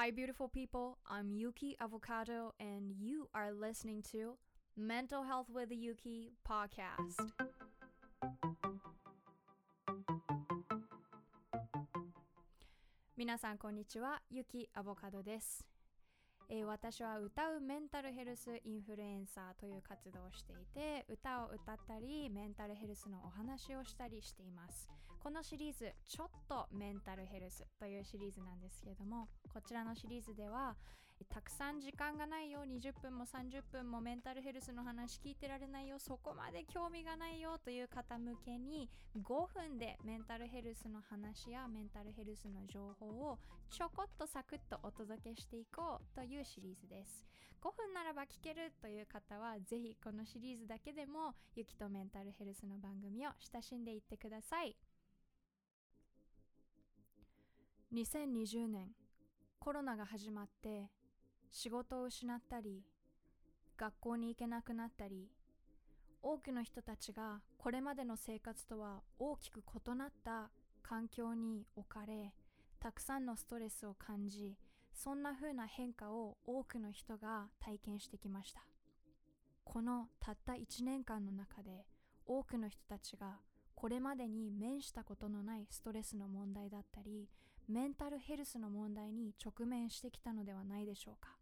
Hi, beautiful people. I'm Yuki Avocado, and you are listening to Mental Health with Yuki podcast. 皆さん、こんにちは。ゆきアボカドです。えー私は歌うメンタルヘルスインフルエンサーという活動をしていて歌を歌ったりメンタルヘルスのお話をしたりしていますこのシリーズ「ちょっとメンタルヘルス」というシリーズなんですけれどもこちらのシリーズではたくさん時間がないよ20分も30分もメンタルヘルスの話聞いてられないよそこまで興味がないよという方向けに5分でメンタルヘルスの話やメンタルヘルスの情報をちょこっとサクッとお届けしていこうというシリーズです。5分ならば聞けるという方はぜひこのシリーズだけでもゆきとメンタルヘルスの番組を親しんでいってください。2020年コロナが始まって仕事を失ったり学校に行けなくなったり多くの人たちがこれまでの生活とは大きく異なった環境に置かれたくさんのストレスを感じそんな風な変化を多くの人が体験してきました。このたった1年間の中で多くの人たちがこれまでに面したことのないストレスの問題だったりメンタルヘルスの問題に直面してきたのではないでしょうか。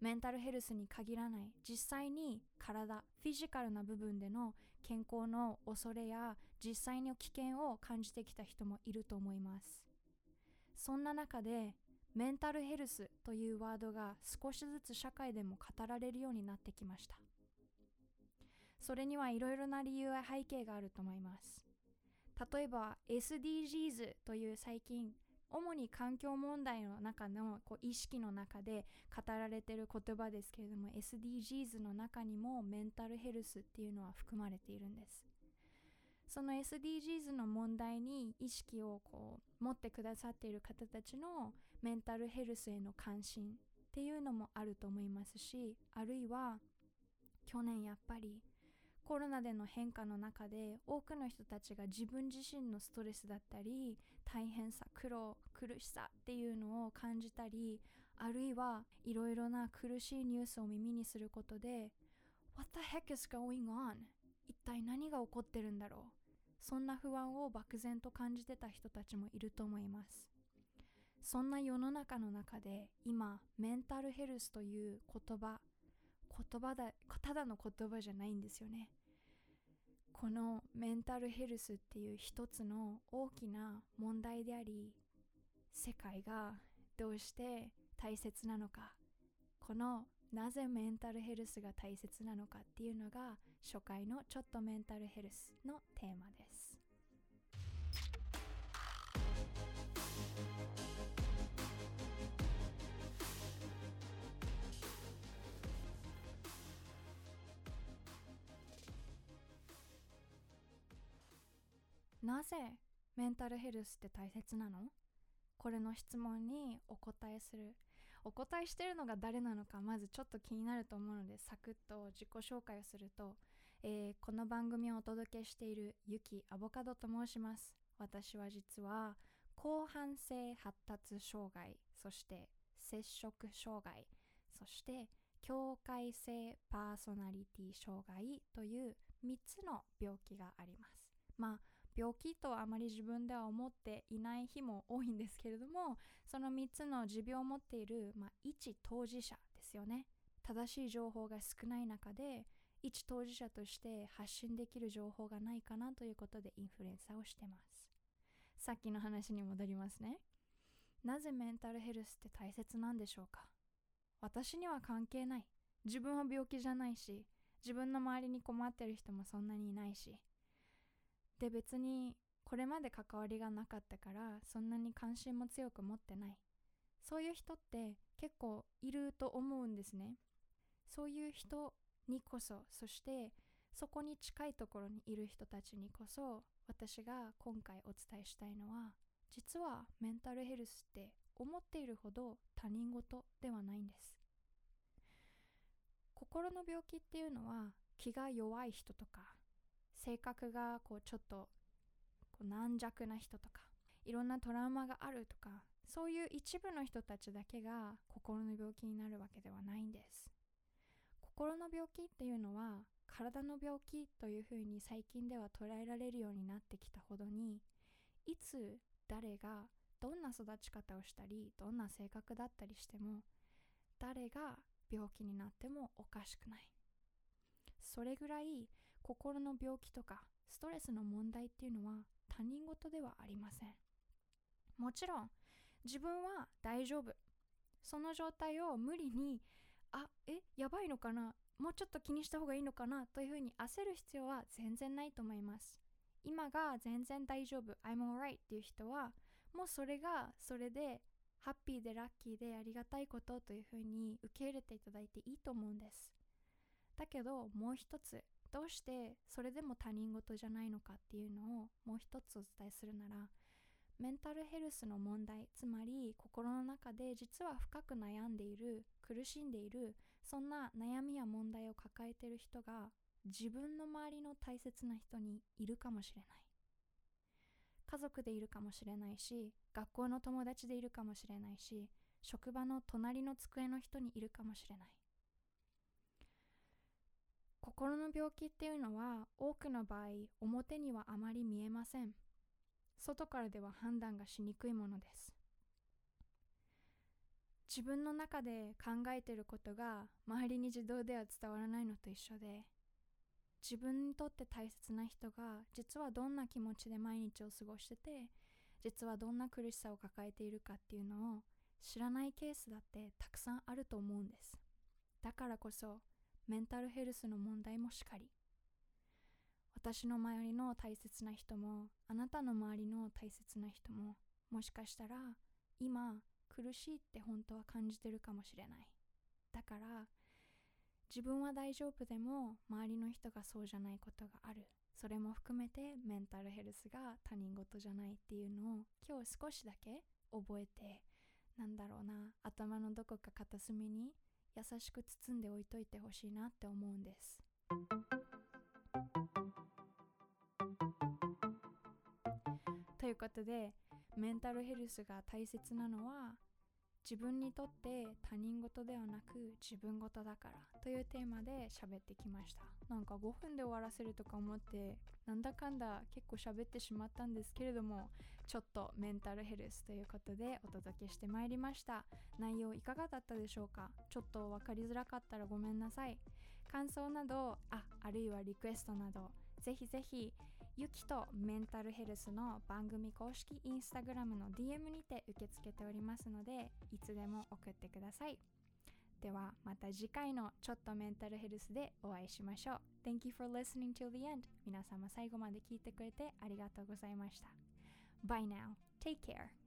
メンタルヘルスに限らない実際に体フィジカルな部分での健康の恐れや実際の危険を感じてきた人もいると思います。そんな中でメンタルヘルスというワードが少しずつ社会でも語られるようになってきました。それにはいろいろな理由や背景があると思います。例えば SDGs という最近主に環境問題の中のこう意識の中で語られている言葉ですけれども SDGs の中にもメンタルヘルスっていうのは含まれているんです。その SDGs の問題に意識をこう持ってくださっている方たちのメンタルヘルスへの関心っていうのもあると思いますしあるいは去年やっぱりコロナでの変化の中で多くの人たちが自分自身のストレスだったり大変さ苦労苦しさっていうのを感じたりあるいはいろいろな苦しいニュースを耳にすることで What the heck is going on? 一体何が起こってるんだろう？そんな不安を漠然と感じてた人たちもいると思います。そんな世の中の中で今メンタルヘルスという言葉言葉だただの言葉じゃないんですよね。このメンタルヘルスっていう一つの大きな問題であり世界がどうして大切なのかこのなぜメンタルヘルスが大切なのかっていうのが初回のちょっとメンタルヘルスのテーマです。なぜメンタルヘルスって大切なの？これの質問にお答えする。お答えしてるのが誰なのかまずちょっと気になると思うのでサクッと自己紹介をすると、えーこの番組をお届けしているユキアボカドと申します。私は実は広範性発達障害そして摂食障害そして境界性パーソナリティ障害という3つの病気があります。まあ病気とあまり自分では思っていない日も多いんですけれどもその3つの持病を持っている、まあ、一当事者ですよね。正しい情報が少ない中で一当事者として発信できる情報がないかなということでインフルエンサーをしてます。さっきの話に戻りますね。なぜメンタルヘルスって大切なんでしょうか？私には関係ない。自分は病気じゃないし自分の周りに困ってる人もそんなにいないしで別にこれまで関わりがなかったからそんなに関心も強く持ってない。そういう人って結構いると思うんですね。そういう人にこそそしてそこに近いところにいる人たちにこそ私が今回お伝えしたいのは実はメンタルヘルスって思っているほど他人事ではないんです。心の病気っていうのは気が弱い人とか性格がこうちょっとこう軟弱な人とかいろんなトラウマがあるとかそういう一部の人たちだけが心の病気になるわけではないんです。心の病気っていうのは体の病気というふうに最近では捉えられるようになってきたほどにいつ誰がどんな育ち方をしたりどんな性格だったりしても誰が病気になってもおかしくない。それぐらい心の病気とかストレスの問題っていうのは他人事ではありません。もちろん自分は大丈夫。その状態を無理にあえやばいのかなもうちょっと気にした方がいいのかなというふうに焦る必要は全然ないと思います。今が全然大丈夫 I'm alright っていう人はもうそれがそれでハッピーでラッキーでありがたいことというふうに受け入れていただいていいと思うんです。だけどもう一つどうしてそれでも他人事じゃないのかっていうのをもう一つお伝えするならメンタルヘルスの問題つまり心の中で実は深く悩んでいる苦しんでいるそんな悩みや問題を抱えている人が自分の周りの大切な人にいるかもしれない。家族でいるかもしれないし学校の友達でいるかもしれないし職場の隣の机の人にいるかもしれない。心の病気っていうのは多くの場合表にはあまり見えません。外からでは判断がしにくいものです。自分の中で考えてることが周りに自動では伝わらないのと一緒で自分にとって大切な人が実はどんな気持ちで毎日を過ごしてて実はどんな苦しさを抱えているかっていうのを知らないケースだってたくさんあると思うんです。だからこそメンタルヘルスの問題もしかり。私の周りの大切な人もあなたの周りの大切な人ももしかしたら今苦しいって本当は感じてるかもしれない。だから自分は大丈夫でも周りの人がそうじゃないことがある。それも含めてメンタルヘルスが他人事じゃないっていうのを今日少しだけ覚えてなんだろうな頭のどこか片隅に優しく包んでおいといてほしいなって思うんです。ということでメンタルヘルスが大切なのは自分にとって他人事ではなく自分事だからというテーマで喋ってきました。なんか5分で終わらせるとか思ってなんだかんだ結構喋ってしまったんですけれどもちょっとメンタルヘルスということでお届けしてまいりました。内容いかがだったでしょうか？ちょっと分かりづらかったらごめんなさい。感想などああるいはリクエストなどぜひぜひゆきとメンタルヘルスの番組公式インスタグラムの DM にて受け付けておりますのでいつでも送ってください。ではまた次回のちょっとメンタルヘルスでお会いしましょう。Thank you for listening till the end. 皆様最後まで聞いてくれてありがとうございました。Bye now. Take care.